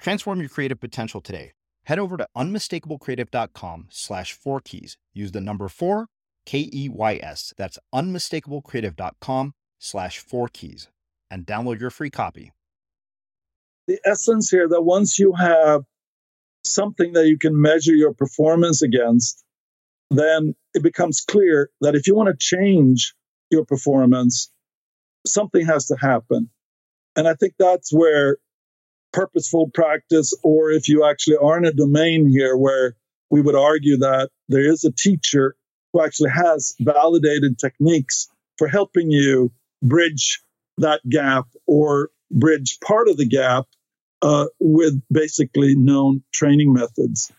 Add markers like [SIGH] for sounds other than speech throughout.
Transform your creative potential today. Head over to unmistakablecreative.com slash four keys. Use the number four, K E Y S. That's unmistakablecreative.com slash four keys and download your free copy. The essence here that once you have something that you can measure your performance against, then it becomes clear that if you want to change your performance, something has to happen. And I think that's where purposeful practice, or if you actually are in a domain here where we would argue that there is a teacher who actually has validated techniques for helping you bridge that gap or bridge part of the gap uh, with basically known training methods.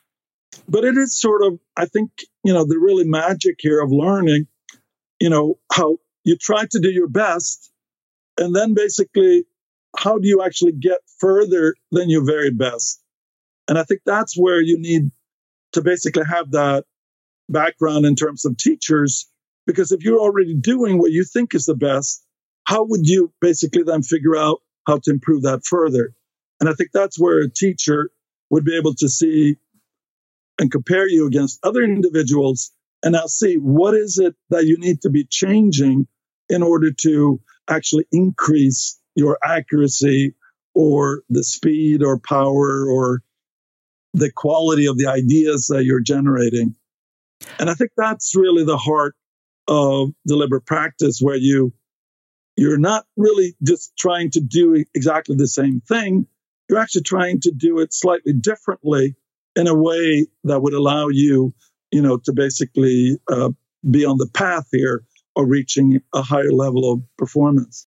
But it is sort of, I think, you know, the really magic here of learning, you know, how you try to do your best and then basically how do you actually get further than your very best? And I think that's where you need to basically have that background in terms of teachers, because if you're already doing what you think is the best, how would you basically then figure out how to improve that further? And I think that's where a teacher would be able to see and compare you against other individuals and now see what is it that you need to be changing in order to actually increase your accuracy or the speed or power or the quality of the ideas that you're generating. And I think that's really the heart of deliberate practice where you you're not really just trying to do exactly the same thing. You're actually trying to do it slightly differently in a way that would allow you, you know, to basically uh, be on the path here of reaching a higher level of performance.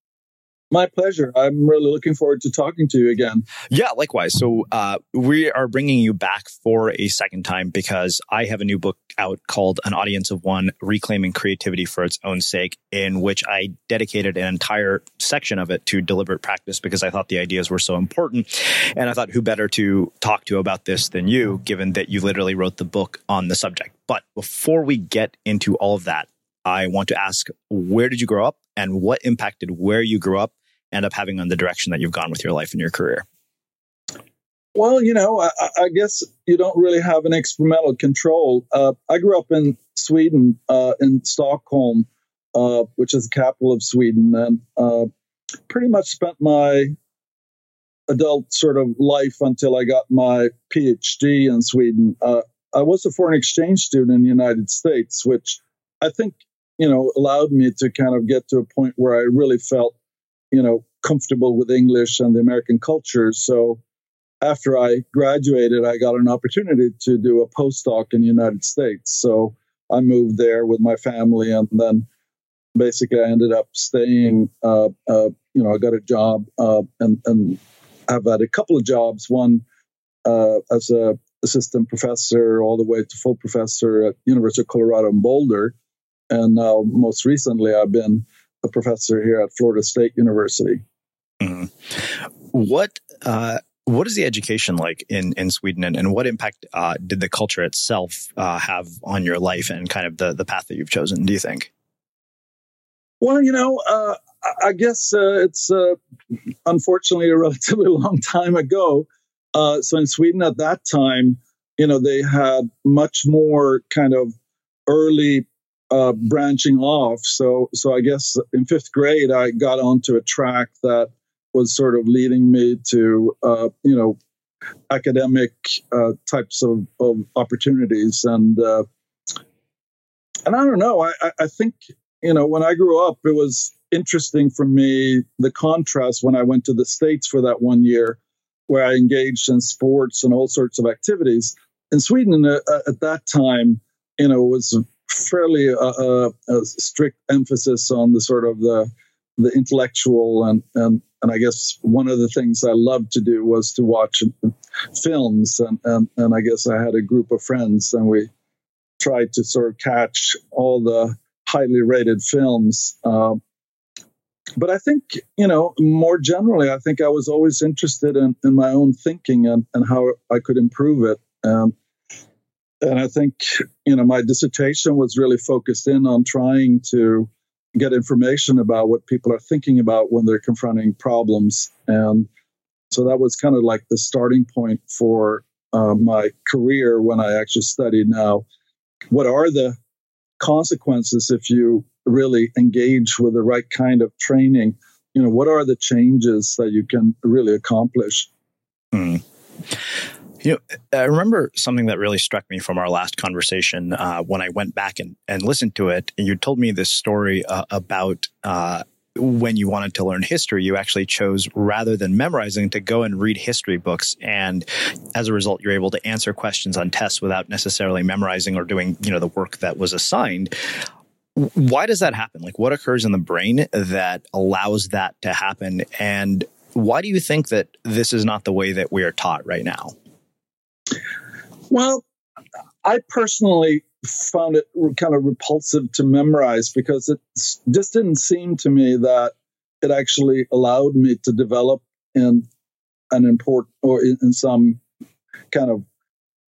My pleasure. I'm really looking forward to talking to you again. Yeah, likewise. So, uh, we are bringing you back for a second time because I have a new book out called An Audience of One Reclaiming Creativity for Its Own Sake, in which I dedicated an entire section of it to deliberate practice because I thought the ideas were so important. And I thought, who better to talk to about this than you, given that you literally wrote the book on the subject. But before we get into all of that, I want to ask where did you grow up and what impacted where you grew up end up having on the direction that you've gone with your life and your career? Well, you know, I, I guess you don't really have an experimental control. Uh, I grew up in Sweden, uh, in Stockholm, uh, which is the capital of Sweden, and uh, pretty much spent my adult sort of life until I got my PhD in Sweden. Uh, I was a foreign exchange student in the United States, which I think, you know, allowed me to kind of get to a point where I really felt you know, comfortable with English and the American culture. So after I graduated, I got an opportunity to do a postdoc in the United States. So I moved there with my family, and then basically I ended up staying. Uh, uh, you know, I got a job, uh, and and I've had a couple of jobs. One uh, as a assistant professor, all the way to full professor at University of Colorado in Boulder, and now most recently I've been a professor here at Florida State University. Mm-hmm. What uh, what is the education like in in Sweden, and, and what impact uh, did the culture itself uh, have on your life and kind of the the path that you've chosen? Do you think? Well, you know, uh, I guess uh, it's uh, unfortunately a [LAUGHS] relatively long time ago. so in Sweden at that time, you know, they had much more kind of early uh, branching off. So, so I guess in fifth grade, I got onto a track that was sort of leading me to, uh, you know, academic uh, types of, of, opportunities. And uh, and I don't know. I, I think you know when I grew up, it was interesting for me the contrast when I went to the states for that one year, where I engaged in sports and all sorts of activities. In Sweden, uh, at that time, you know, was fairly uh, uh, a strict emphasis on the sort of the the intellectual and and and I guess one of the things I loved to do was to watch films and and and I guess I had a group of friends and we tried to sort of catch all the highly rated films. Uh, but I think, you know, more generally, I think I was always interested in, in my own thinking and, and how I could improve it. And and I think, you know, my dissertation was really focused in on trying to get information about what people are thinking about when they're confronting problems. And So that was kind of like the starting point for uh, my career when I actually studied now. What are the consequences if you really engage with the right kind of training? You know, what are the changes that you can really accomplish? Mm. You know, I remember something that really struck me from our last conversation uh, when I went back and, and listened to it. And you told me this story uh, about uh, when you wanted to learn history, you actually chose rather than memorizing to go and read history books. And as a result, you're able to answer questions on tests without necessarily memorizing or doing, you know, the work that was assigned. Why does that happen? Like what occurs in the brain that allows that to happen? And why do you think that this is not the way that we are taught right now? Well, I personally found it kind of repulsive to memorize because it just didn't seem to me that it actually allowed me to develop in an important or in, some kind of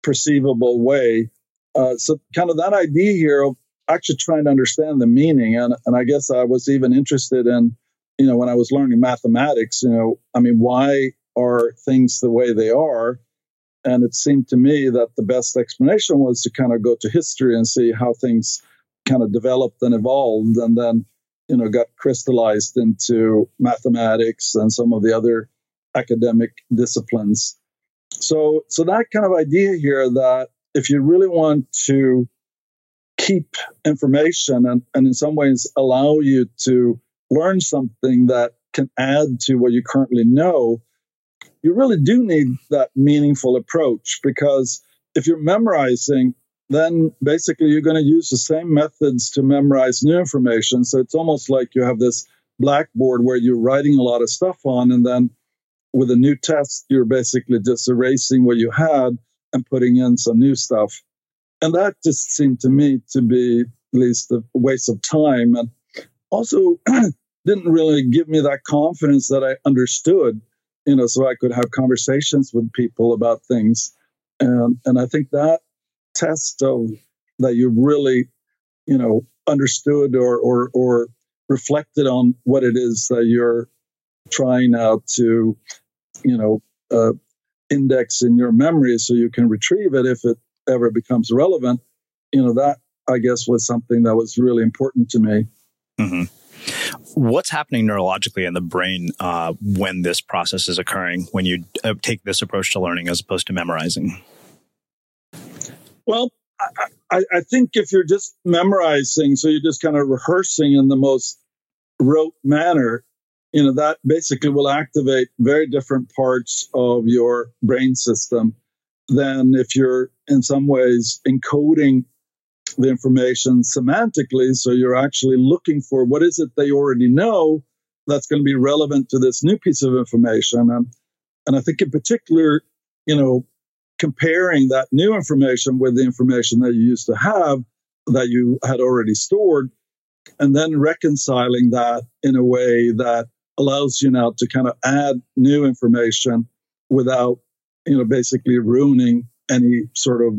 perceivable way. Uh, so, kind of that idea here of actually trying to understand the meaning, and and I guess I was even interested in, you know, when I was learning mathematics, you know, I mean, why are things the way they are? And it seemed to me that the best explanation was to kind of go to history and see how things kind of developed and evolved and then, you know, got crystallized into mathematics and some of the other academic disciplines. So, so that kind of idea here that if you really want to keep information and, and in some ways allow you to learn something that can add to what you currently know, you really do need that meaningful approach because if you're memorizing, then basically you're going to use the same methods to memorize new information. So it's almost like you have this blackboard where you're writing a lot of stuff on, and then with a new test, you're basically just erasing what you had and putting in some new stuff. And that just seemed to me to be at least a waste of time and also [CLEARS THROAT] didn't really give me that confidence that I understood you know, so I could have conversations with people about things. And and I think that test of that you really, you know, understood or or or reflected on what it is that you're trying now to, you know, uh, index in your memory so you can retrieve it if it ever becomes relevant. You know, that I guess was something that was really important to me. Mm-hmm. What's happening neurologically in the brain uh, when this process is occurring, when you uh, take this approach to learning as opposed to memorizing? Well, I, I, think if you're just memorizing, so you're just kind of rehearsing in the most rote manner, you know, that basically will activate very different parts of your brain system than if you're in some ways encoding the information semantically. So you're actually looking for what is it they already know that's going to be relevant to this new piece of information. And, and I think in particular, you know, comparing that new information with the information that you used to have that you had already stored, and then reconciling that in a way that allows you now to kind of add new information without, you know, basically ruining any sort of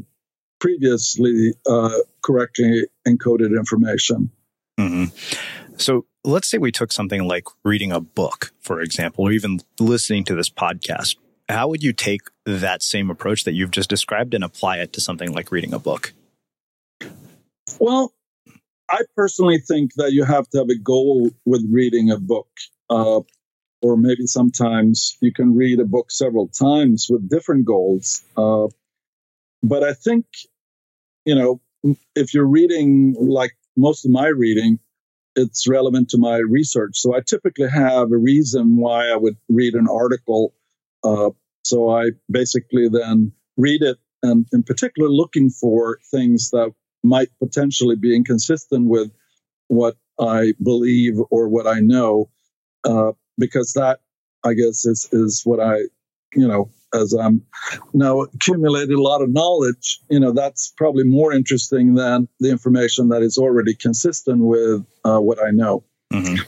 previously uh, correctly encoded information. Mm-hmm. So let's say we took something like reading a book, for example, or even listening to this podcast. How would you take that same approach that you've just described and apply it to something like reading a book? Well, I personally think that you have to have a goal with reading a book. Uh, or maybe sometimes you can read a book several times with different goals. Uh, but I think you know, if you're reading like most of my reading, it's relevant to my research. So I typically have a reason why I would read an article. Uh, so I basically then read it and in particular looking for things that might potentially be inconsistent with what I believe or what I know, uh, because that I guess is is what I you know as I'm now accumulated a lot of knowledge, you know, that's probably more interesting than the information that is already consistent with uh, what I know. Mm-hmm.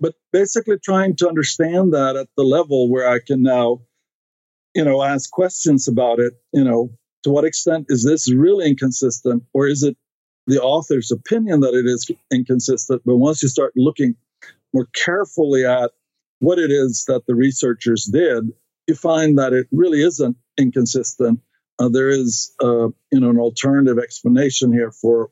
But basically, trying to understand that at the level where I can now, you know, ask questions about it, you know, to what extent is this really inconsistent or is it the author's opinion that it is inconsistent? But once you start looking more carefully at what it is that the researchers did you find that it really isn't inconsistent. Uh, there is, uh, you know, an alternative explanation here for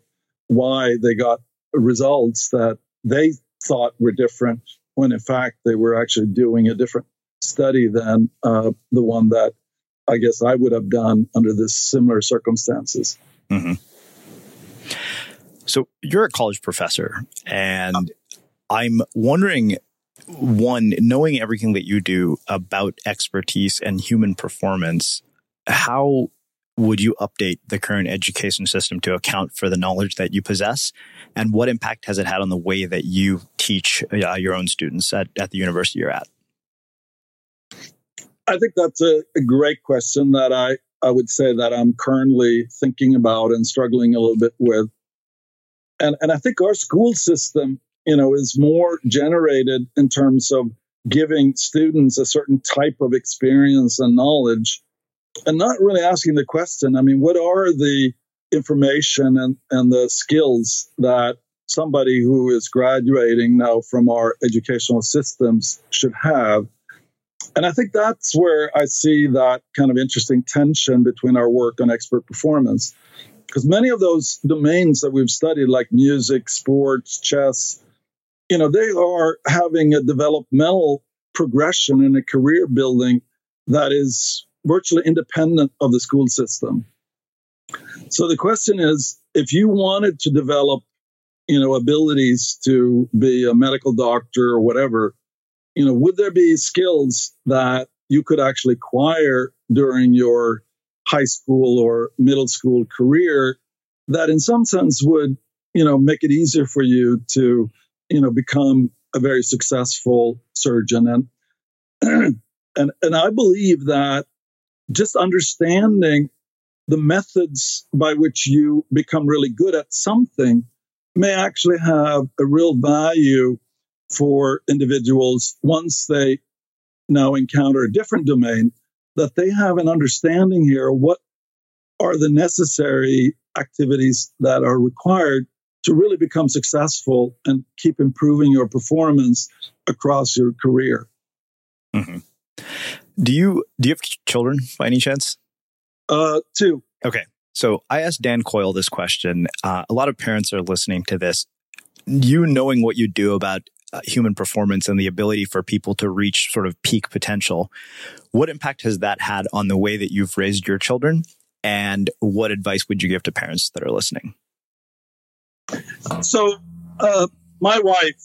why they got results that they thought were different when in fact they were actually doing a different study than uh, the one that I guess I would have done under this similar circumstances. Mm-hmm. So you're a college professor, and I'm wondering one, knowing everything that you do about expertise and human performance, how would you update the current education system to account for the knowledge that you possess? And what impact has it had on the way that you teach uh, your own students at, at the university you're at? I think that's a, a, great question that I, I would say that I'm currently thinking about and struggling a little bit with. And, and I think our school system, you know, is more generated in terms of giving students a certain type of experience and knowledge. And not really asking the question i mean what are the information and, and the skills that somebody who is graduating now from our educational systems should have? And i think that's where i see that kind of interesting tension between our work on expert performance. Because many of those domains that we've studied like music sports chess you know they are having a developmental progression and a career building that is virtually independent of the school system. So the question is, if you wanted to develop, you know, abilities to be a medical doctor or whatever, you know, would there be skills that you could actually acquire during your high school or middle school career that in some sense would, you know, make it easier for you to, you know, become a very successful surgeon. And [CLEARS THROAT] and and I believe that just understanding the methods by which you become really good at something may actually have a real value for individuals once they now encounter a different domain that they have an understanding here what are the necessary activities that are required to really become successful and keep improving your performance across your career. Mm-hmm. Do you do you have children by any chance? Uh, two. Okay. So I asked Dan Coyle this question. Uh, a lot of parents are listening to this. You knowing what you do about uh, human performance and the ability for people to reach sort of peak potential, what impact has that had on the way that you've raised your children? And what advice would you give to parents that are listening? So, uh, my wife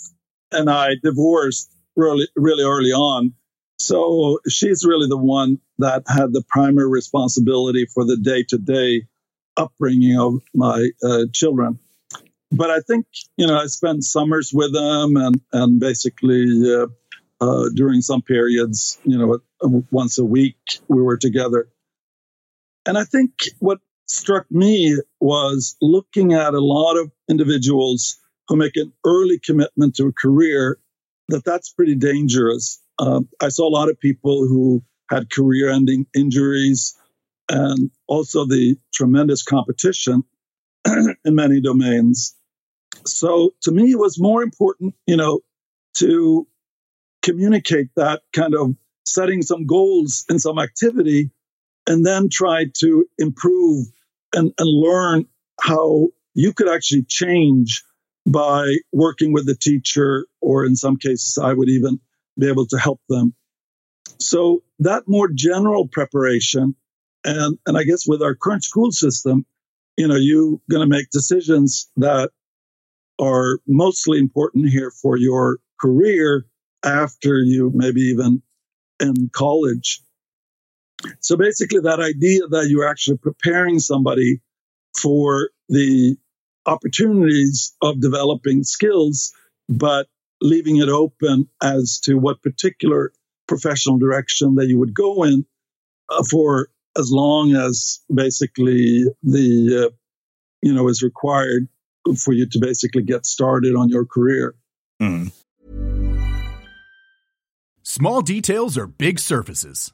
and I divorced really, really early on. So she's really the one that had the primary responsibility for the day to day upbringing of my uh, children. But I think, you know, I spent summers with them and, and basically uh, uh, during some periods, you know, once a week we were together. And I think what struck me was looking at a lot of individuals who make an early commitment to a career that that's pretty dangerous um, I saw a lot of people who had career ending injuries and also the tremendous competition [CLEARS THROAT] in many domains. So to me, it was more important, you know, to communicate that kind of setting some goals in some activity and then try to improve and, and learn how you could actually change by working with the teacher, or in some cases, I would even be able to help them. So that more general preparation, and and I guess with our current school system, you know, you're going to make decisions that are mostly important here for your career after you maybe even in college. So basically, that idea that you're actually preparing somebody for the opportunities of developing skills, but leaving it open as to what particular professional direction that you would go in uh, for as long as basically the uh, you know is required for you to basically get started on your career. Mm. Small details are big surfaces.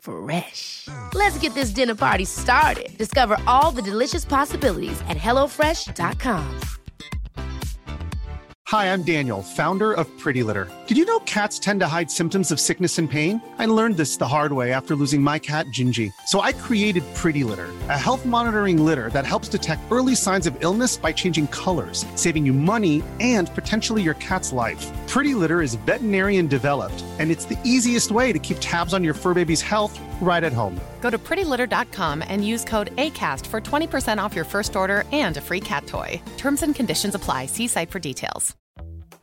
Fresh. Let's get this dinner party started. Discover all the delicious possibilities at hellofresh.com. Hi, I'm Daniel, founder of Pretty Litter. Did you know cats tend to hide symptoms of sickness and pain? I learned this the hard way after losing my cat, Gingy. So I created Pretty Litter, a health monitoring litter that helps detect early signs of illness by changing colors, saving you money and potentially your cat's life. Pretty Litter is veterinarian developed, and it's the easiest way to keep tabs on your fur baby's health right at home. Go to prettylitter.com and use code ACAST for 20% off your first order and a free cat toy. Terms and conditions apply. See site for details.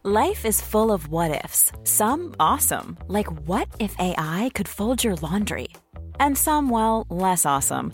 Life is full of what ifs. Some awesome, like what if AI could fold your laundry? And some, well, less awesome,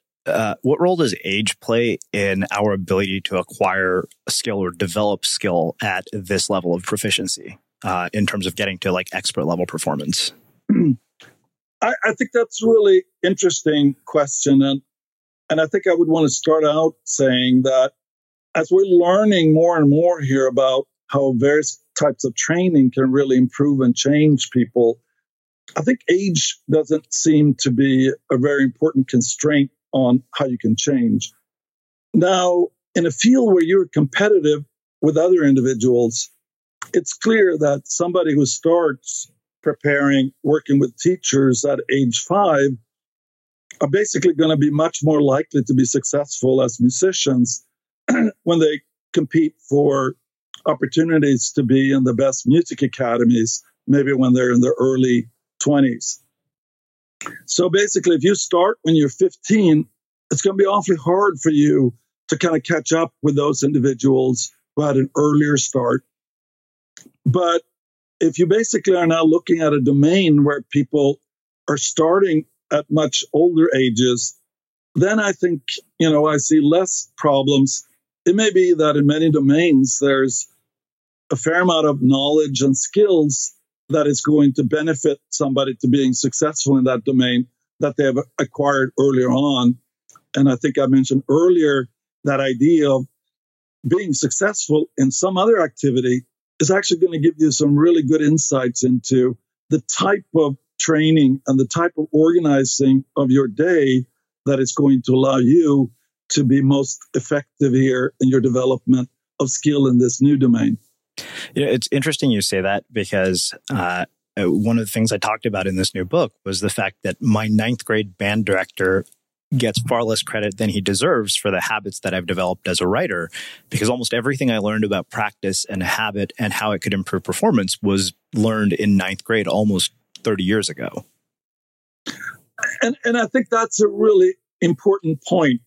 uh, what role does age play in our ability to acquire skill or develop skill at this level of proficiency uh, in terms of getting to like expert level performance? [CLEARS THROAT] I, I think that's a really interesting question, and and I think I would want to start out saying that as we're learning more and more here about how various types of training can really improve and change people, I think age doesn't seem to be a very important constraint on how you can change. Now, in a field where you're competitive with other individuals, it's clear that somebody who starts preparing, working with teachers at age five are basically going to be much more likely to be successful as musicians [CLEARS THROAT] when they compete for opportunities to be in the best music academies, maybe when they're in their early 20s. So basically, if you start when you're 15, it's going to be awfully hard for you to kind of catch up with those individuals who had an earlier start. But if you basically are now looking at a domain where people are starting at much older ages, then I think, you know, I see less problems. It may be that in many domains, there's a fair amount of knowledge and skills that is going to benefit somebody to being successful in that domain that they have acquired earlier on. And I think I mentioned earlier that idea of being successful in some other activity is actually going to give you some really good insights into the type of training and the type of organizing of your day that is going to allow you to be most effective here in your development of skill in this new domain. You know, it's interesting you say that because uh, one of the things I talked about in this new book was the fact that my ninth grade band director gets far less credit than he deserves for the habits that I've developed as a writer because almost everything I learned about practice and habit and how it could improve performance was learned in ninth grade almost 30 years ago. And, and I think that's a really important point.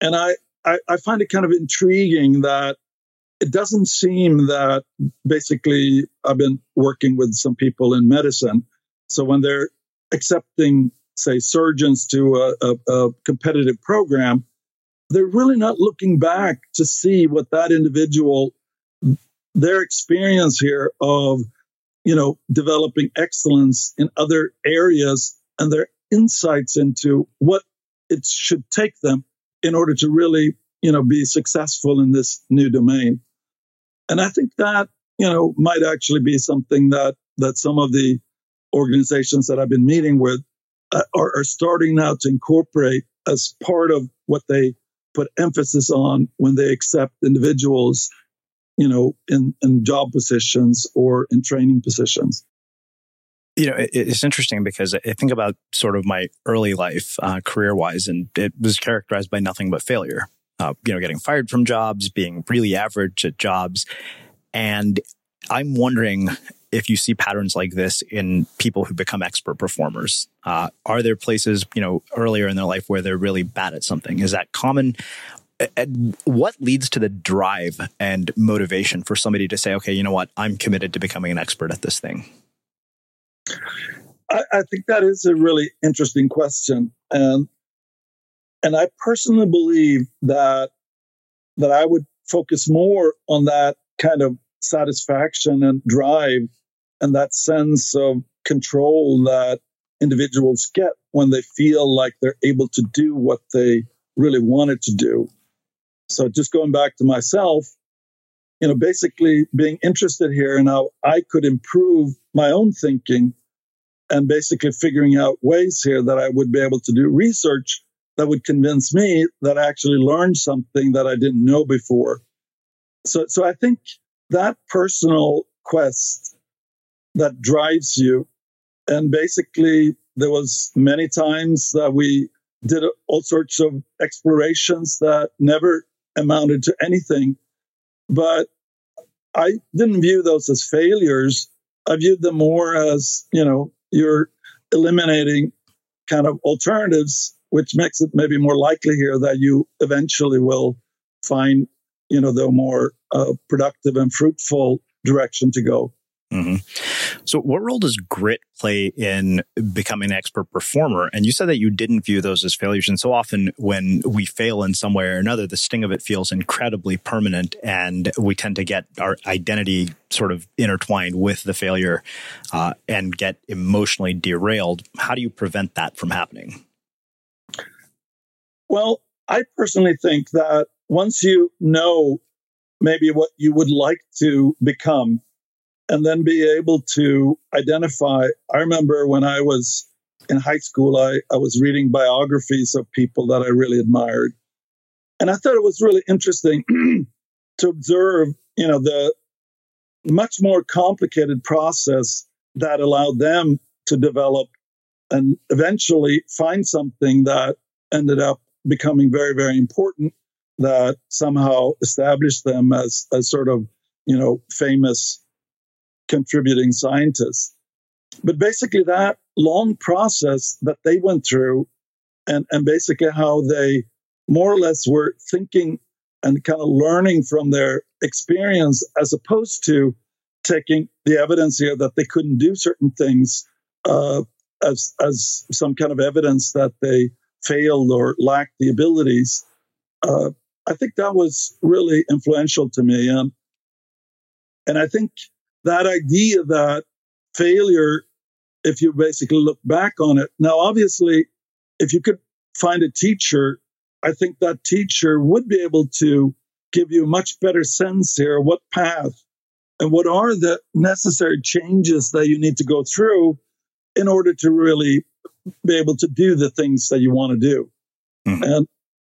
And I, I, I find it kind of intriguing that it doesn't seem that basically I've been working with some people in medicine. So when they're accepting, say, surgeons to a, a, a competitive program, they're really not looking back to see what that individual, their experience here of, you know, developing excellence in other areas and their insights into what it should take them in order to really you know, be successful in this new domain. And I think that, you know, might actually be something that, that some of the organizations that I've been meeting with uh, are, are starting now to incorporate as part of what they put emphasis on when they accept individuals, you know, in, in job positions or in training positions. You know, it's interesting because I think about sort of my early life, uh, career wise, and it was characterized by nothing but failure uh, you know, getting fired from jobs, being really average at jobs. And I'm wondering if you see patterns like this in people who become expert performers. Uh, are there places, you know, earlier in their life where they're really bad at something? Is that common? And what leads to the drive and motivation for somebody to say, okay, you know what, I'm committed to becoming an expert at this thing? I, I think that is a really interesting question. And and I personally believe that that I would focus more on that kind of satisfaction and drive and that sense of control that individuals get when they feel like they're able to do what they really wanted to do. So just going back to myself, you know, basically being interested here and how I could improve my own thinking and basically figuring out ways here that I would be able to do research that would convince me that I actually learned something that I didn't know before. So, so I think that personal quest that drives you, and basically there was many times that we did all sorts of explorations that never amounted to anything, but I didn't view those as failures. I viewed them more as, you know, you're eliminating kind of alternatives which makes it maybe more likely here that you eventually will find, you know, the more uh, productive and fruitful direction to go. Mm-hmm. So, what role does grit play in becoming an expert performer? And you said that you didn't view those as failures. And so often, when we fail in some way or another, the sting of it feels incredibly permanent, and we tend to get our identity sort of intertwined with the failure uh, and get emotionally derailed. How do you prevent that from happening? Well, I personally think that once you know maybe what you would like to become, and then be able to identify. I remember when I was in high school, I, I was reading biographies of people that I really admired. And I thought it was really interesting [CLEARS THROAT] to observe, you know, the much more complicated process that allowed them to develop and eventually find something that ended up becoming very, very important that somehow established them as, as sort of, you know, famous contributing scientists. But basically that long process that they went through and, and basically how they more or less were thinking and kind of learning from their experience as opposed to taking the evidence here that they couldn't do certain things uh, as as some kind of evidence that they failed or lacked the abilities. Uh, I think that was really influential to me. And, and I think that idea that failure, if you basically look back on it, now, obviously, if you could find a teacher, I think that teacher would be able to give you a much better sense here what path and what are the necessary changes that you need to go through in order to really be able to do the things that you want to do. Mm-hmm. And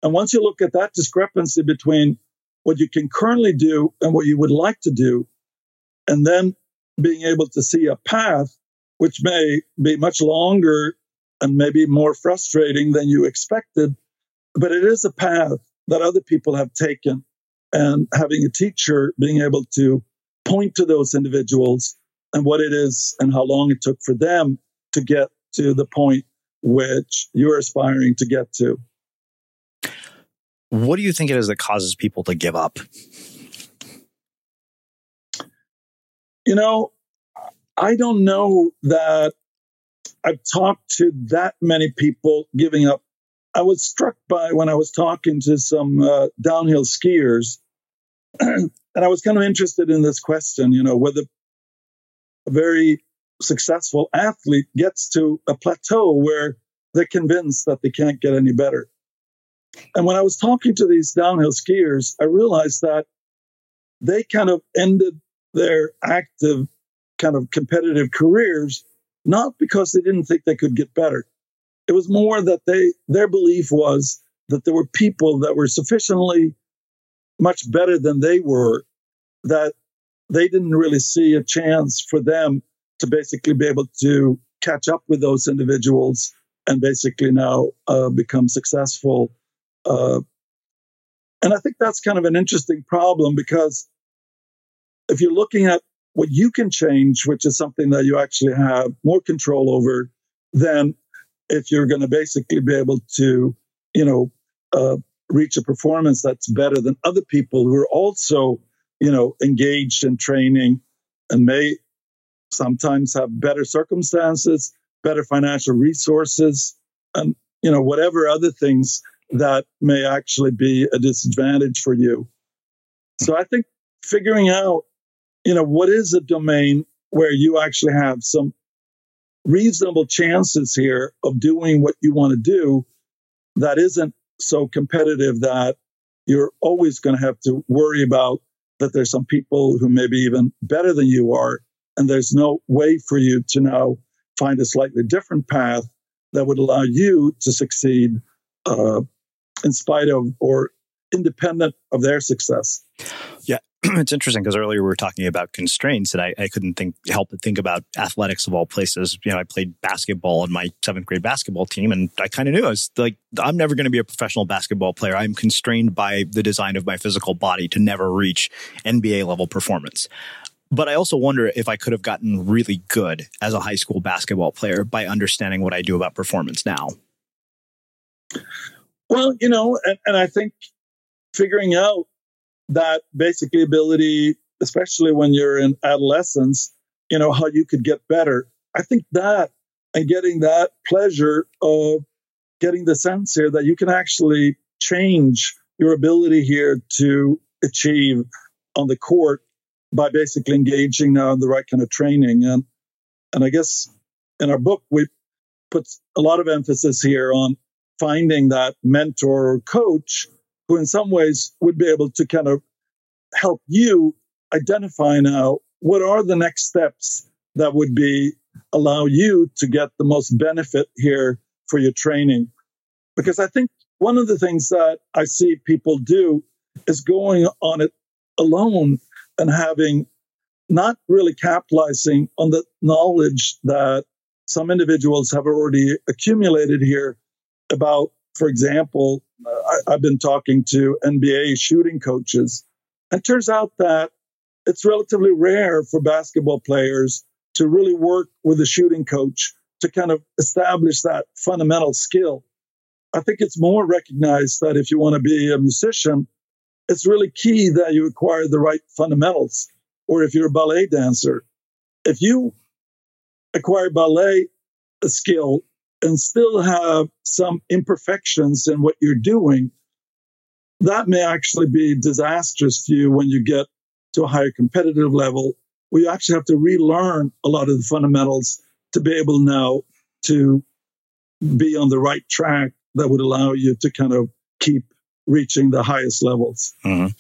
And once you look at that discrepancy between what you can currently do and what you would like to do, and then being able to see a path which may be much longer and maybe more frustrating than you expected, but it is a path that other people have taken. And having a teacher being able to point to those individuals and what it is and how long it took for them to get to the point which you're aspiring to get to. What do you think it is that causes people to give up? You know, I don't know that I've talked to that many people giving up. I was struck by when I was talking to some uh, downhill skiers, [CLEARS THROAT] and I was kind of interested in this question, you know, whether a very successful athlete gets to a plateau where they're convinced that they can't get any better. And when I was talking to these downhill skiers, I realized that they kind of ended their active kind of competitive careers not because they didn't think they could get better. It was more that they their belief was that there were people that were sufficiently much better than they were that they didn't really see a chance for them to basically be able to catch up with those individuals and basically now uh, become successful. Uh, and I think that's kind of an interesting problem because if you're looking at what you can change, which is something that you actually have more control over than if you're going to basically be able to, you know, uh, reach a performance that's better than other people who are also, you know, engaged in training and may sometimes have better circumstances, better financial resources, and, you know, whatever other things that may actually be a disadvantage for you. So I think figuring out you know, what is a domain where you actually have some reasonable chances here of doing what you want to do that isn't so competitive that you're always going to have to worry about that there's some people who may be even better than you are. And there's no way for you to now find a slightly different path that would allow you to succeed uh, in spite of or independent of their success. Yeah, [CLEARS THROAT] it's interesting because earlier we were talking about constraints, and I, I, couldn't think help but think about athletics of all places. You know, I played basketball on my seventh grade basketball team, and I kind of knew I was like, I'm never going to be a professional basketball player. I'm constrained by the design of my physical body to never reach NBA level performance. But I also wonder if I could have gotten really good as a high school basketball player by understanding what I do about performance now. Well, you know, and, and I think figuring out that basically ability, especially when you're in adolescence, you know, how you could get better. I think that and getting that pleasure of getting the sense here that you can actually change your ability here to achieve on the court by basically engaging now in the right kind of training. And and I guess in our book we put a lot of emphasis here on finding that mentor or coach who in some ways would be able to kind of help you identify now what are the next steps that would be allow you to get the most benefit here for your training. Because I think one of the things that I see people do is going on it alone and having not really capitalizing on the knowledge that some individuals have already accumulated here about, for example, I, have been talking to NBA shooting coaches. And turns out that it's relatively rare for basketball players to really work with a shooting coach to kind of establish that fundamental skill. I think it's more recognized that if you want to be a musician, it's really key that you acquire the right fundamentals. Or if you're a ballet dancer, if you acquire ballet skill and still have some imperfections in what you're doing, that may actually be disastrous to you when you get to a higher competitive level where you actually have to relearn a lot of the fundamentals to be able now to be on the right track that would allow you to kind of keep reaching the highest levels. Mm-hmm.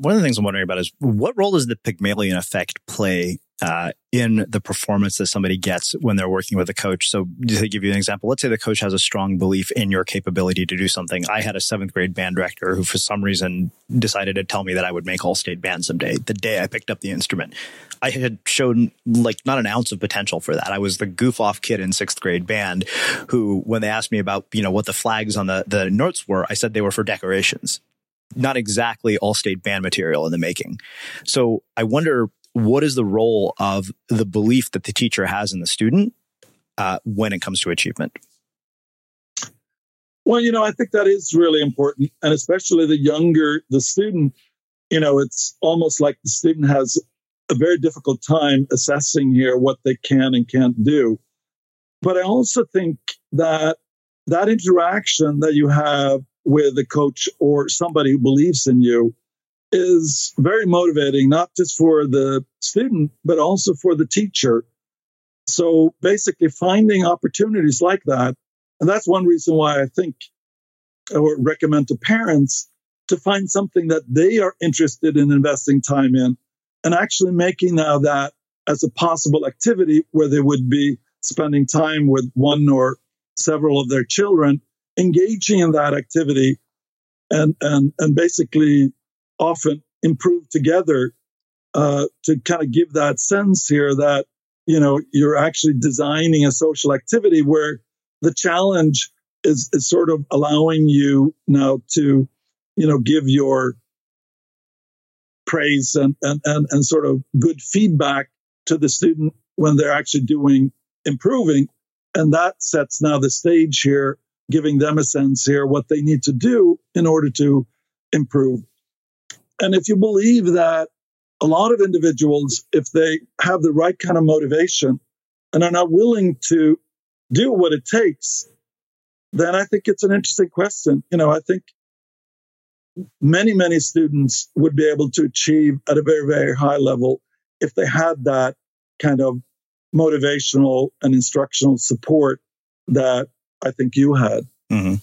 One of the things I'm wondering about is what role does the Pygmalion effect play uh, in the performance that somebody gets when they're working with a coach. So to give you an example, let's say the coach has a strong belief in your capability to do something. I had a seventh grade band director who for some reason decided to tell me that I would make all state band someday. The day I picked up the instrument, I had shown like not an ounce of potential for that. I was the goof off kid in sixth grade band who, when they asked me about, you know, what the flags on the, the notes were, I said they were for decorations not exactly all state band material in the making. So I wonder what is the role of the belief that the teacher has in the student uh, when it comes to achievement? Well, you know, I think that is really important. And especially the younger the student, you know, it's almost like the student has a very difficult time assessing here what they can and can't do. But I also think that that interaction that you have with a coach or somebody who believes in you is very motivating, not just for the student, but also for the teacher. So basically, finding opportunities like that. And that's one reason why I think I would recommend to parents to find something that they are interested in investing time in and actually making now that as a possible activity where they would be spending time with one or several of their children, engaging in that activity and, and, and basically often improve together uh, to kind of give that sense here that you know you're actually designing a social activity where the challenge is, is sort of allowing you now to you know give your praise and, and, and, and sort of good feedback to the student when they're actually doing improving. And that sets now the stage here giving them a sense here what they need to do in order to improve and if you believe that a lot of individuals, if they have the right kind of motivation and are not willing to do what it takes, then I think it's an interesting question. You know, I think many, many students would be able to achieve at a very, very high level if they had that kind of motivational and instructional support that I think you had. Mm-hmm.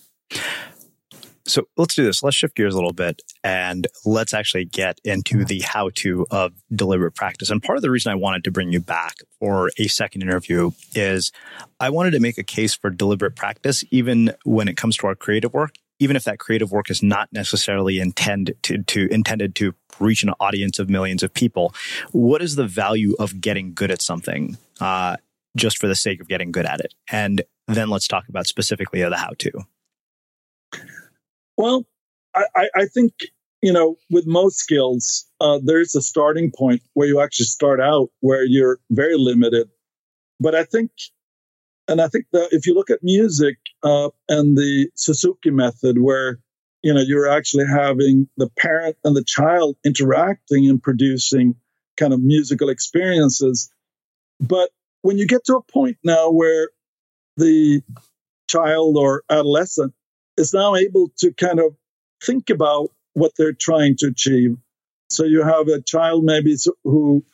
So let's do this. Let's shift gears a little bit and let's actually get into the how to of deliberate practice. And part of the reason I wanted to bring you back for a second interview is I wanted to make a case for deliberate practice, even when it comes to our creative work, even if that creative work is not necessarily intended to, to intended to reach an audience of millions of people. What is the value of getting good at something? Uh, just for the sake of getting good at it. And then let's talk about specifically the how to. Well, I, I think, you know, with most skills, uh, there's a starting point where you actually start out where you're very limited. But I think, and I think that if you look at music uh, and the Suzuki method, where you know you're actually having the parent and the child interacting and producing kind of musical experiences, but when you get to a point now where the child or adolescent is now able to kind of think about what they're trying to achieve. So you have a child maybe who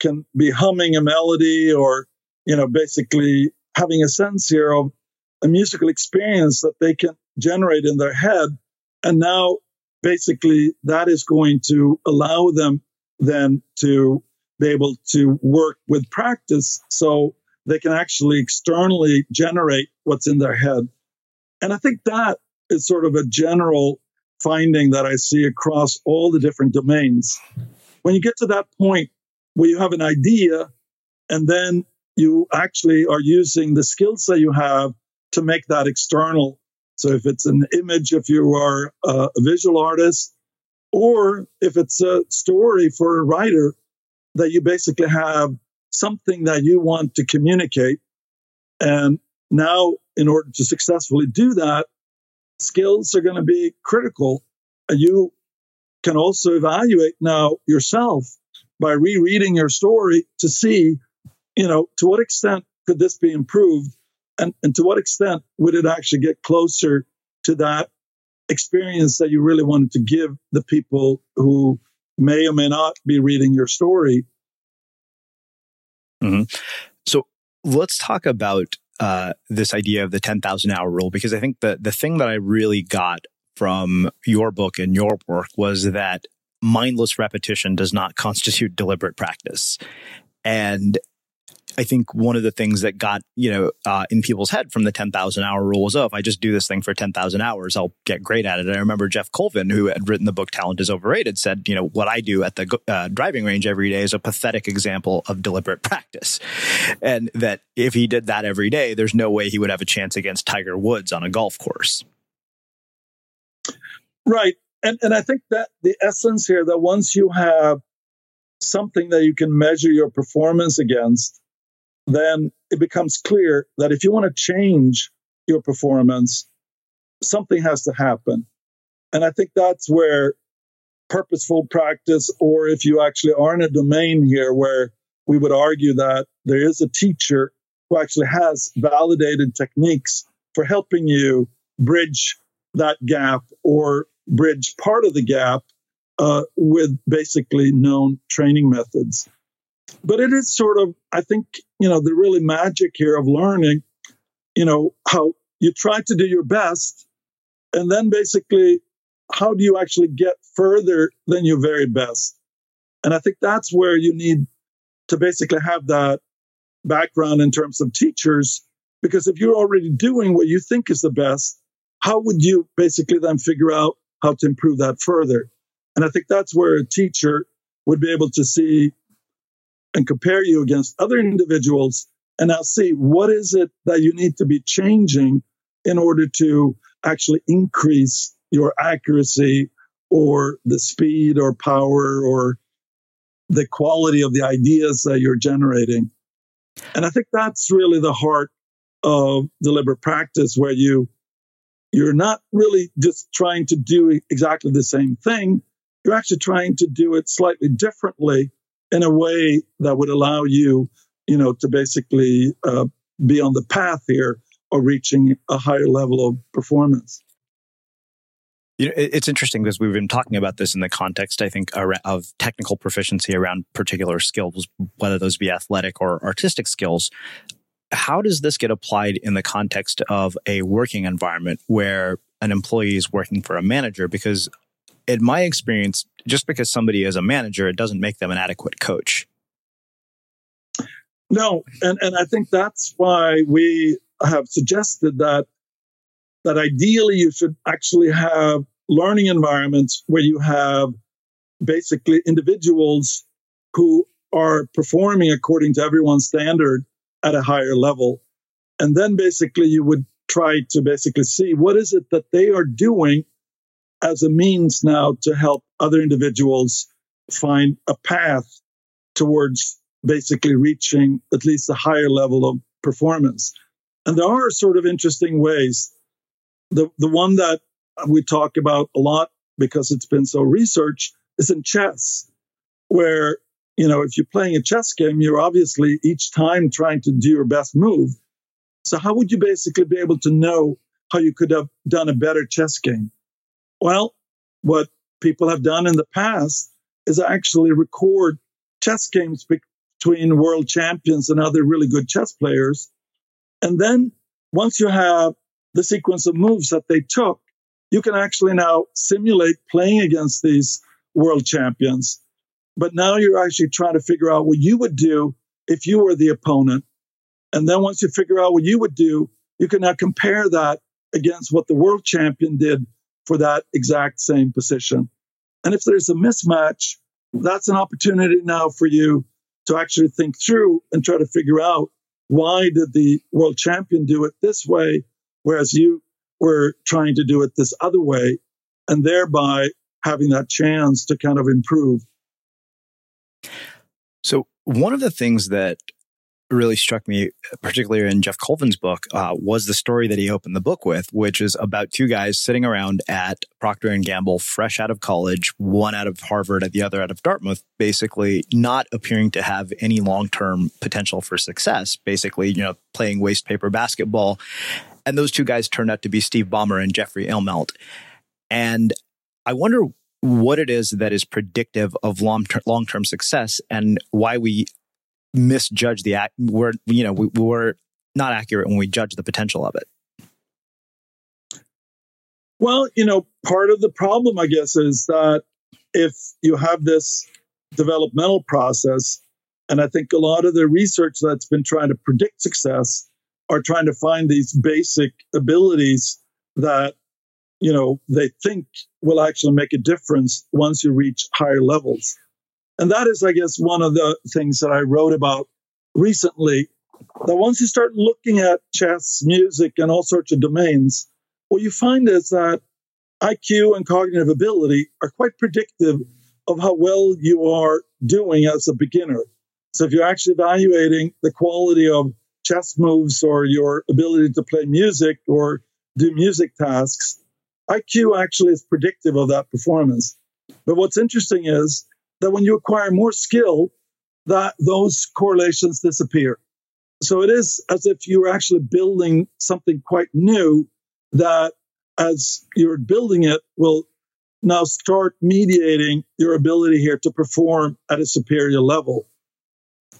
can be humming a melody or, you know, basically having a sense here of a musical experience that they can generate in their head. And now basically that is going to allow them then to be able to work with practice so they can actually externally generate what's in their head. And I think that is sort of a general finding that I see across all the different domains. When you get to that point where you have an idea and then you actually are using the skills that you have to make that external. So if it's an image, if you are a visual artist, or if it's a story for a writer, that you basically have something that you want to communicate. And now, in order to successfully do that, skills are going to be critical. You can also evaluate now yourself by rereading your story to see, you know, to what extent could this be improved and, and to what extent would it actually get closer to that experience that you really wanted to give the people who may or may not be reading your story. Mm-hmm. So let's talk about uh, this idea of the 10,000 hour rule because I think the, the thing that I really got from your book and your work was that mindless repetition does not constitute deliberate practice. And I think one of the things that got, you know, uh, in people's head from the 10,000 hour rule was, oh, if I just do this thing for 10,000 hours, I'll get great at it. And I remember Geoff Colvin, who had written the book Talent is Overrated, said, you know, what I do at the uh, driving range every day is a pathetic example of deliberate practice. And that if he did that every day, there's no way he would have a chance against Tiger Woods on a golf course. Right. And, and I think that the essence here that once you have something that you can measure your performance against, then it becomes clear that if you want to change your performance, something has to happen. And I think that's where purposeful practice, or if you actually are in a domain here where we would argue that there is a teacher who actually has validated techniques for helping you bridge that gap or bridge part of the gap uh, with basically known training methods. But it is sort of, I think, you know, the really magic here of learning, you know, how you try to do your best. And then basically, how do you actually get further than your very best? And I think that's where you need to basically have that background in terms of teachers. Because if you're already doing what you think is the best, how would you basically then figure out how to improve that further? And I think that's where a teacher would be able to see and compare you against other individuals and now see what is it that you need to be changing in order to actually increase your accuracy or the speed or power or the quality of the ideas that you're generating. And I think that's really the heart of deliberate practice where you you're not really just trying to do exactly the same thing. You're actually trying to do it slightly differently in a way that would allow you, you know, to basically uh, be on the path here of reaching a higher level of performance. You know, it's interesting because we've been talking about this in the context, I think, of technical proficiency around particular skills, whether those be athletic or artistic skills. How does this get applied in the context of a working environment where an employee is working for a manager? Because in my experience, just because somebody is a manager, it doesn't make them an adequate coach. No, and, and I think that's why we have suggested that that ideally you should actually have learning environments where you have basically individuals who are performing according to everyone's standard at a higher level. And then basically you would try to basically see what is it that they are doing as a means now to help other individuals find a path towards basically reaching at least a higher level of performance. And there are sort of interesting ways. The, the one that we talk about a lot because it's been so researched is in chess, where, you know, if you're playing a chess game, you're obviously each time trying to do your best move. So how would you basically be able to know how you could have done a better chess game? Well, what people have done in the past is actually record chess games between world champions and other really good chess players. And then once you have the sequence of moves that they took, you can actually now simulate playing against these world champions. But now you're actually trying to figure out what you would do if you were the opponent. And then once you figure out what you would do, you can now compare that against what the world champion did for that exact same position. And if there's a mismatch, that's an opportunity now for you to actually think through and try to figure out why did the world champion do it this way, whereas you were trying to do it this other way, and thereby having that chance to kind of improve. So, one of the things that really struck me, particularly in Geoff Colvin's book, uh, was the story that he opened the book with, which is about two guys sitting around at Procter and Gamble, fresh out of college, one out of Harvard, and the other out of Dartmouth, basically not appearing to have any long term potential for success. Basically, you know, playing waste paper basketball, and those two guys turned out to be Steve Ballmer and Jeffrey Immelt, and I wonder what it is that is predictive of long term success and why we misjudge the act. We're, you know, we, we're not accurate when we judge the potential of it. Well, you know, part of the problem, I guess, is that if you have this developmental process And I think a lot of the research that's been trying to predict success are trying to find these basic abilities that, you know, they think will actually make a difference once you reach higher levels. And that is, I guess, one of the things that I wrote about recently. That once you start looking at chess, music, and all sorts of domains, what you find is that IQ and cognitive ability are quite predictive of how well you are doing as a beginner. So if you're actually evaluating the quality of chess moves or your ability to play music or do music tasks, IQ actually is predictive of that performance. But what's interesting is that when you acquire more skill, that those correlations disappear. So it is as if you're actually building something quite new that as you're building it will now start mediating your ability here to perform at a superior level.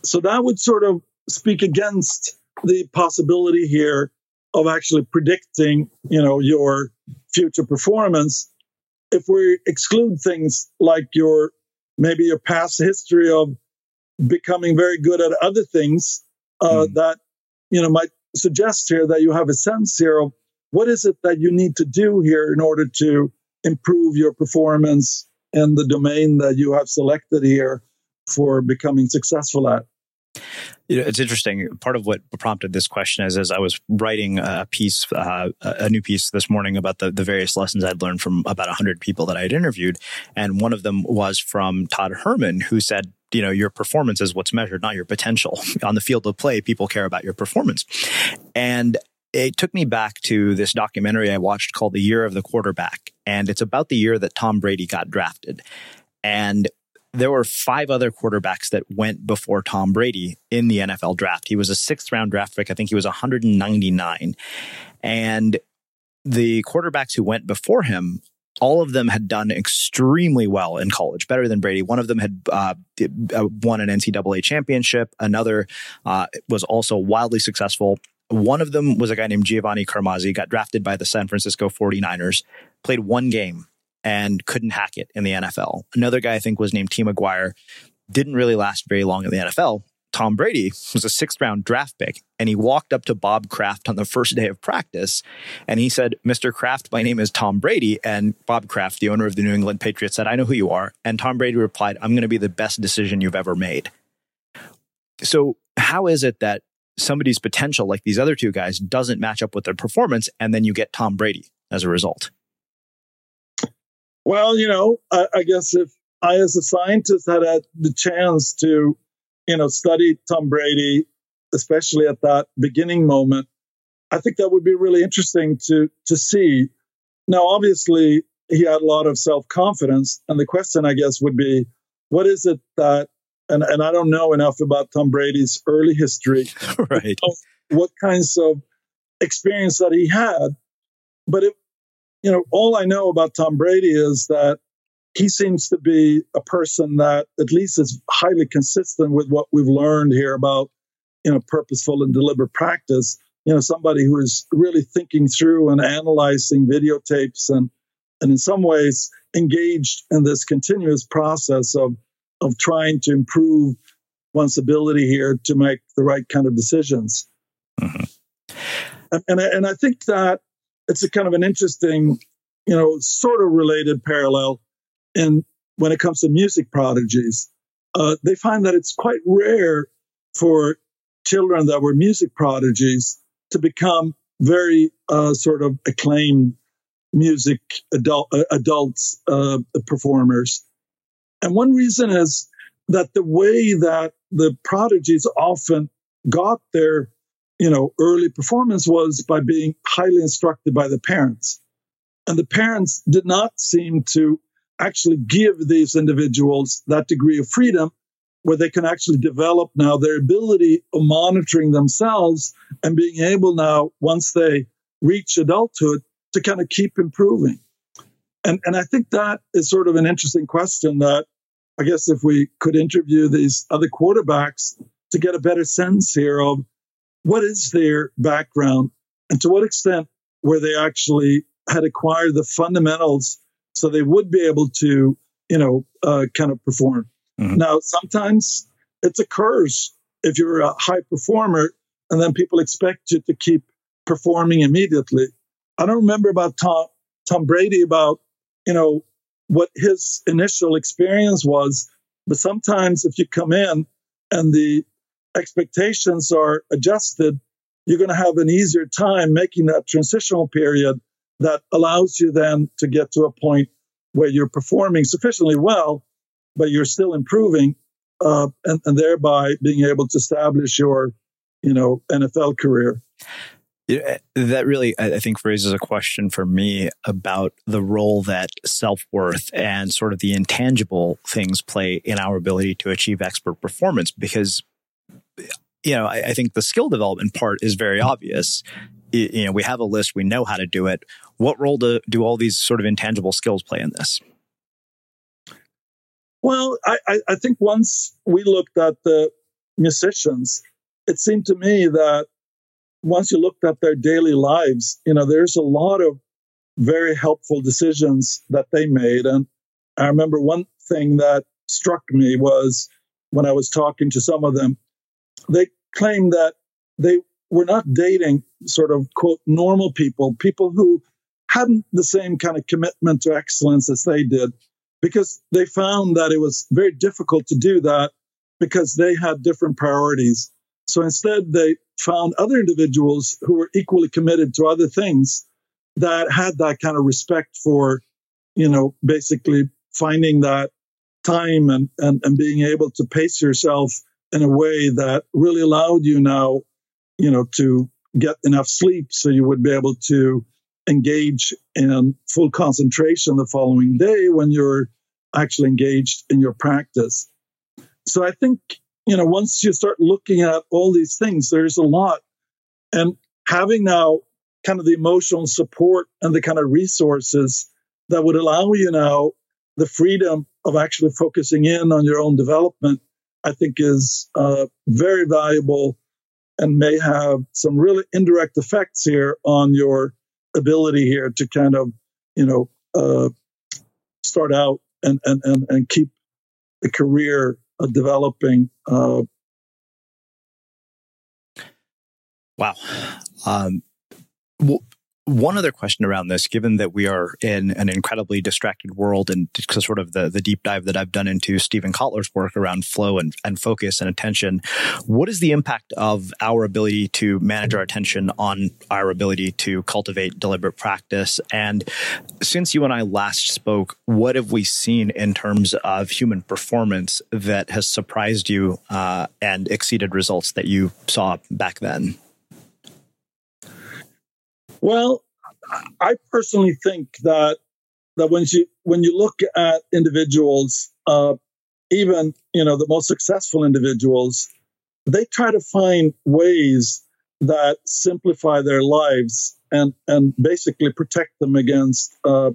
So that would sort of speak against the possibility here of actually predicting, you know, your future performance. If we exclude things like your maybe your past history of becoming very good at other things, uh, mm. that you know might suggest here that you have a sense here of what is it that you need to do here in order to improve your performance in the domain that you have selected here for becoming successful at? You know, it's interesting. Part of what prompted this question is as I was writing a piece, uh, a new piece this morning about the, the various lessons I'd learned from about 100 people that I had interviewed. And one of them was from Todd Herman, who said, you know, your performance is what's measured, not your potential. [LAUGHS] On the field of play, people care about your performance. And it took me back to this documentary I watched called The Year of the Quarterback. And it's about the year that Tom Brady got drafted. And there were five other quarterbacks that went before Tom Brady in the NFL draft. He was a sixth round draft pick. I think he was 199. And the quarterbacks who went before him, all of them had done extremely well in college, better than Brady. One of them had uh, uh won an NCAA championship. Another uh, was also wildly successful one of them was a guy named Giovanni Carmazzi, got drafted by the San Francisco 49ers, played one game and couldn't hack it in the NFL. Another guy I think was named T. McGuire, didn't really last very long in the NFL. Tom Brady was a sixth round draft pick, and he walked up to Bob Kraft on the first day of practice, and he said, "Mr. Kraft, my name is Tom Brady." And Bob Kraft, the owner of the New England Patriots, said, "I know who you are." And Tom Brady replied, "I'm going to be the best decision you've ever made." So, how is it that somebody's potential, like these other two guys, doesn't match up with their performance, and then you get Tom Brady as a result? Well, you know, I, I guess if I, as a scientist, had had the chance to, you know, study Tom Brady, especially at that beginning moment, I think that would be really interesting to to see. Now, obviously, he had a lot of self confidence, and the question, I guess, would be, what is it that and, and I don't know enough about Tom Brady's early history, [LAUGHS] right? What kinds of experience that he had, but it, you know, all I know about Tom Brady is that he seems to be a person that at least is highly consistent with what we've learned here about, you know, purposeful and deliberate practice. You know, somebody who is really thinking through and analyzing videotapes and, and in some ways engaged in this continuous process of of trying to improve one's ability here to make the right kind of decisions. Mm-hmm. And, and, I, and I think that it's a kind of an interesting, you know, sort of related parallel And when it comes to music prodigies. Uh, they find that it's quite rare for children that were music prodigies to become very uh, sort of acclaimed music adult, uh, adults uh, performers. And one reason is that the way that the prodigies often got their, you know, early performance was by being highly instructed by the parents. And the parents did not seem to actually give these individuals that degree of freedom where they can actually develop now their ability of monitoring themselves and being able now, once they reach adulthood, to kind of keep improving. And, and I think that is sort of an interesting question that I guess if we could interview these other quarterbacks to get a better sense here of what is their background and to what extent where they actually had acquired the fundamentals so they would be able to, you know, uh, kind of perform. Mm-hmm. Now, sometimes it's a curse if you're a high performer and then people expect you to keep performing immediately. I don't remember about Tom Tom Brady about you know what his initial experience was, but sometimes if you come in and the expectations are adjusted, you're going to have an easier time making that transitional period that allows you then to get to a point where you're performing sufficiently well, but you're still improving, uh, and, and thereby being able to establish your, you know, NFL career. Yeah, that really, I think, raises a question for me about the role that self worth and sort of the intangible things play in our ability to achieve expert performance. Because, you know, I, I think the skill development part is very obvious. You know, we have a list, we know how to do it. What role do, do all these sort of intangible skills play in this? Well, I, I think once we looked at the musicians, it seemed to me that once you looked at their daily lives, you know, there's a lot of very helpful decisions that they made. And I remember one thing that struck me was when I was talking to some of them, they claimed that they were not dating sort of quote normal people, people who hadn't the same kind of commitment to excellence as they did, because they found that it was very difficult to do that because they had different priorities. So instead, they found other individuals who were equally committed to other things that had that kind of respect for, you know, basically finding that time and, and, and being able to pace yourself in a way that really allowed you now, you know, to get enough sleep so you would be able to engage in full concentration the following day when you're actually engaged in your practice. So I think you know, once you start looking at all these things, there's a lot. And having now kind of the emotional support and the kind of resources that would allow you now the freedom of actually focusing in on your own development, I think is uh, very valuable and may have some really indirect effects here on your ability here to kind of, you know, uh, start out and, and, and, and keep the career uh, developing. Uh, wow. Um, well, one other question around this, given that we are in an incredibly distracted world and sort of the, the deep dive that I've done into Steven Kotler's work around flow and, and focus and attention, what is the impact of our ability to manage our attention on our ability to cultivate deliberate practice? And since you and I last spoke, what have we seen in terms of human performance that has surprised you uh, and exceeded results that you saw back then? Well, I personally think that that when you when you look at individuals, uh, even you know the most successful individuals, they try to find ways that simplify their lives and and basically protect them against uh,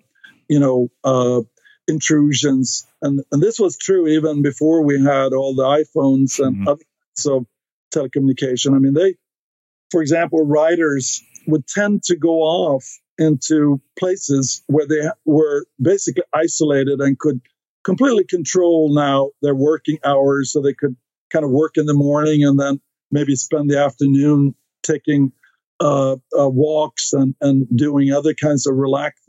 you know uh, intrusions. And and this was true even before we had all the iPhones and mm-hmm. other so telecommunication. I mean, they, for example, writers would tend to go off into places where they were basically isolated and could completely control now their working hours so they could kind of work in the morning and then maybe spend the afternoon taking uh, uh, walks and, and doing other kinds of relax,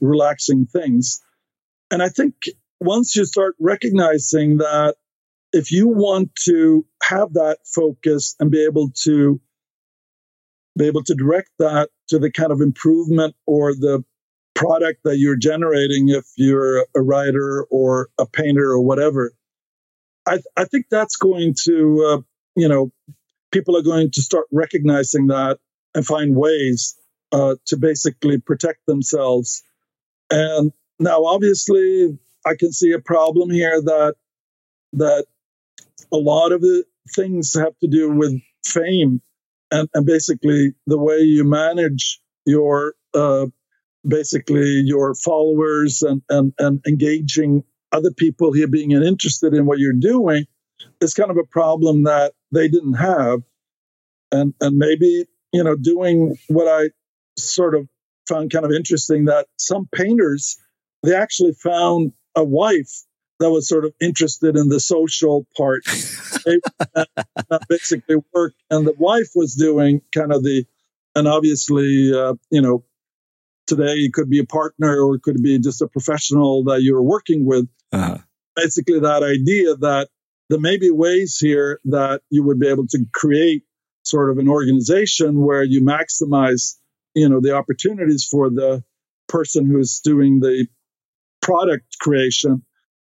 relaxing things. And I think once you start recognizing that if you want to have that focus and be able to be able to direct that to the kind of improvement or the product that you're generating if you're a writer or a painter or whatever. I, I think that's going to, uh, you know, people are going to start recognizing that and find ways uh, to basically protect themselves. And now, obviously, I can see a problem here that that a lot of the things have to do with fame and, and basically the way you manage your uh, basically your followers and, and, and engaging other people here being interested in what you're doing is kind of a problem that they didn't have. And and maybe you know doing what i sort of found kind of interesting that some painters they actually found a wife that was sort of interested in the social part, [LAUGHS] basically work, and the wife was doing kind of the, and obviously, uh, you know, today it could be a partner or it could be just a professional that you're working with. Uh-huh. Basically, that idea that there may be ways here that you would be able to create sort of an organization where you maximize, you know, the opportunities for the person who's doing the product creation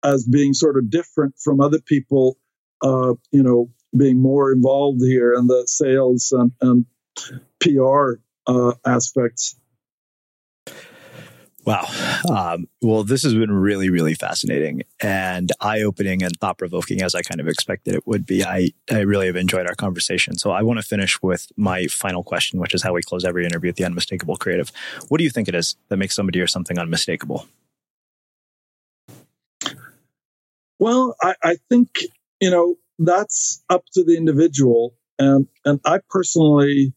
as being sort of different from other people, uh, you know, being more involved here in the sales and, and PR uh, aspects. Wow. Um, well, this has been really, really fascinating and eye opening and thought provoking as I kind of expected it would be. I, I really have enjoyed our conversation. So I want to finish with my final question, which is how we close every interview at the Unmistakable Creative. What do you think it is that makes somebody or something unmistakable? Well, I, I think, you know, that's up to the individual. And, and I personally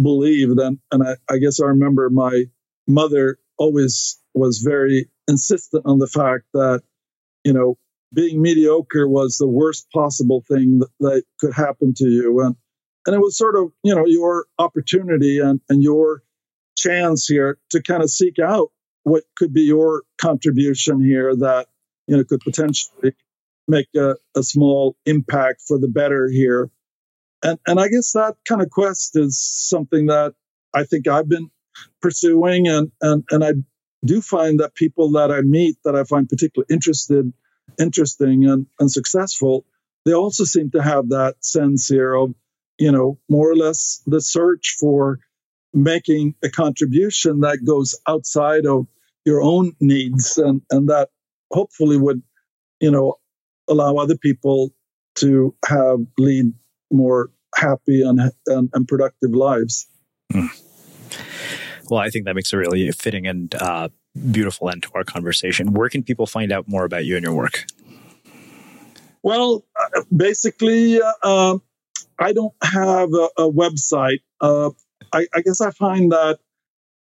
believe that, and I, I guess I remember my mother always was very insistent on the fact that, you know, being mediocre was the worst possible thing that, that could happen to you. And, and it was sort of, you know, your opportunity and, and your chance here to kind of seek out what could be your contribution here that, you know, could potentially make a, a small impact for the better here. And, and I guess that kind of quest is something that I think I've been pursuing. And, and, and I do find that people that I meet that I find particularly interested, interesting and, and successful, they also seem to have that sense here of, you know, more or less the search for making a contribution that goes outside of your own needs and, and that hopefully would, you know, allow other people to have lead more happy and, and, and productive lives. Mm. Well, I think that makes a really fitting and uh, beautiful end to our conversation. Where can people find out more about you and your work? Well, uh, basically, uh, um, I don't have a, a website. Uh, I, I, guess I find that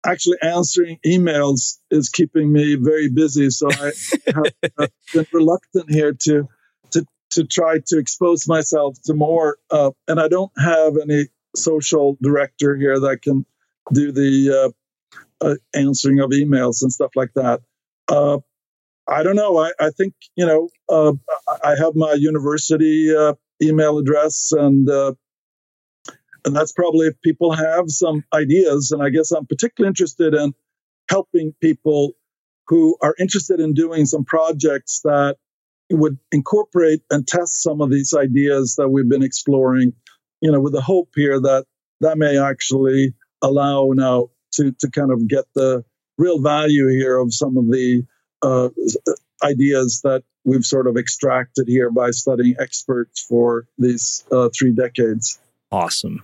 actually answering emails is keeping me very busy. So I [LAUGHS] have been reluctant here to to to try to expose myself to more. Uh, and I don't have any social director here that can do the uh, uh, answering of emails and stuff like that. Uh, I don't know. I, I think you know. Uh, I have my university uh, email address and and that's probably if people have some ideas. And I guess I'm particularly interested in helping people who are interested in doing some projects that would incorporate and test some of these ideas that we've been exploring, you know, with the hope here that that may actually allow now to, to kind of get the real value here of some of the uh, ideas that we've sort of extracted here by studying experts for these uh, three decades. Awesome.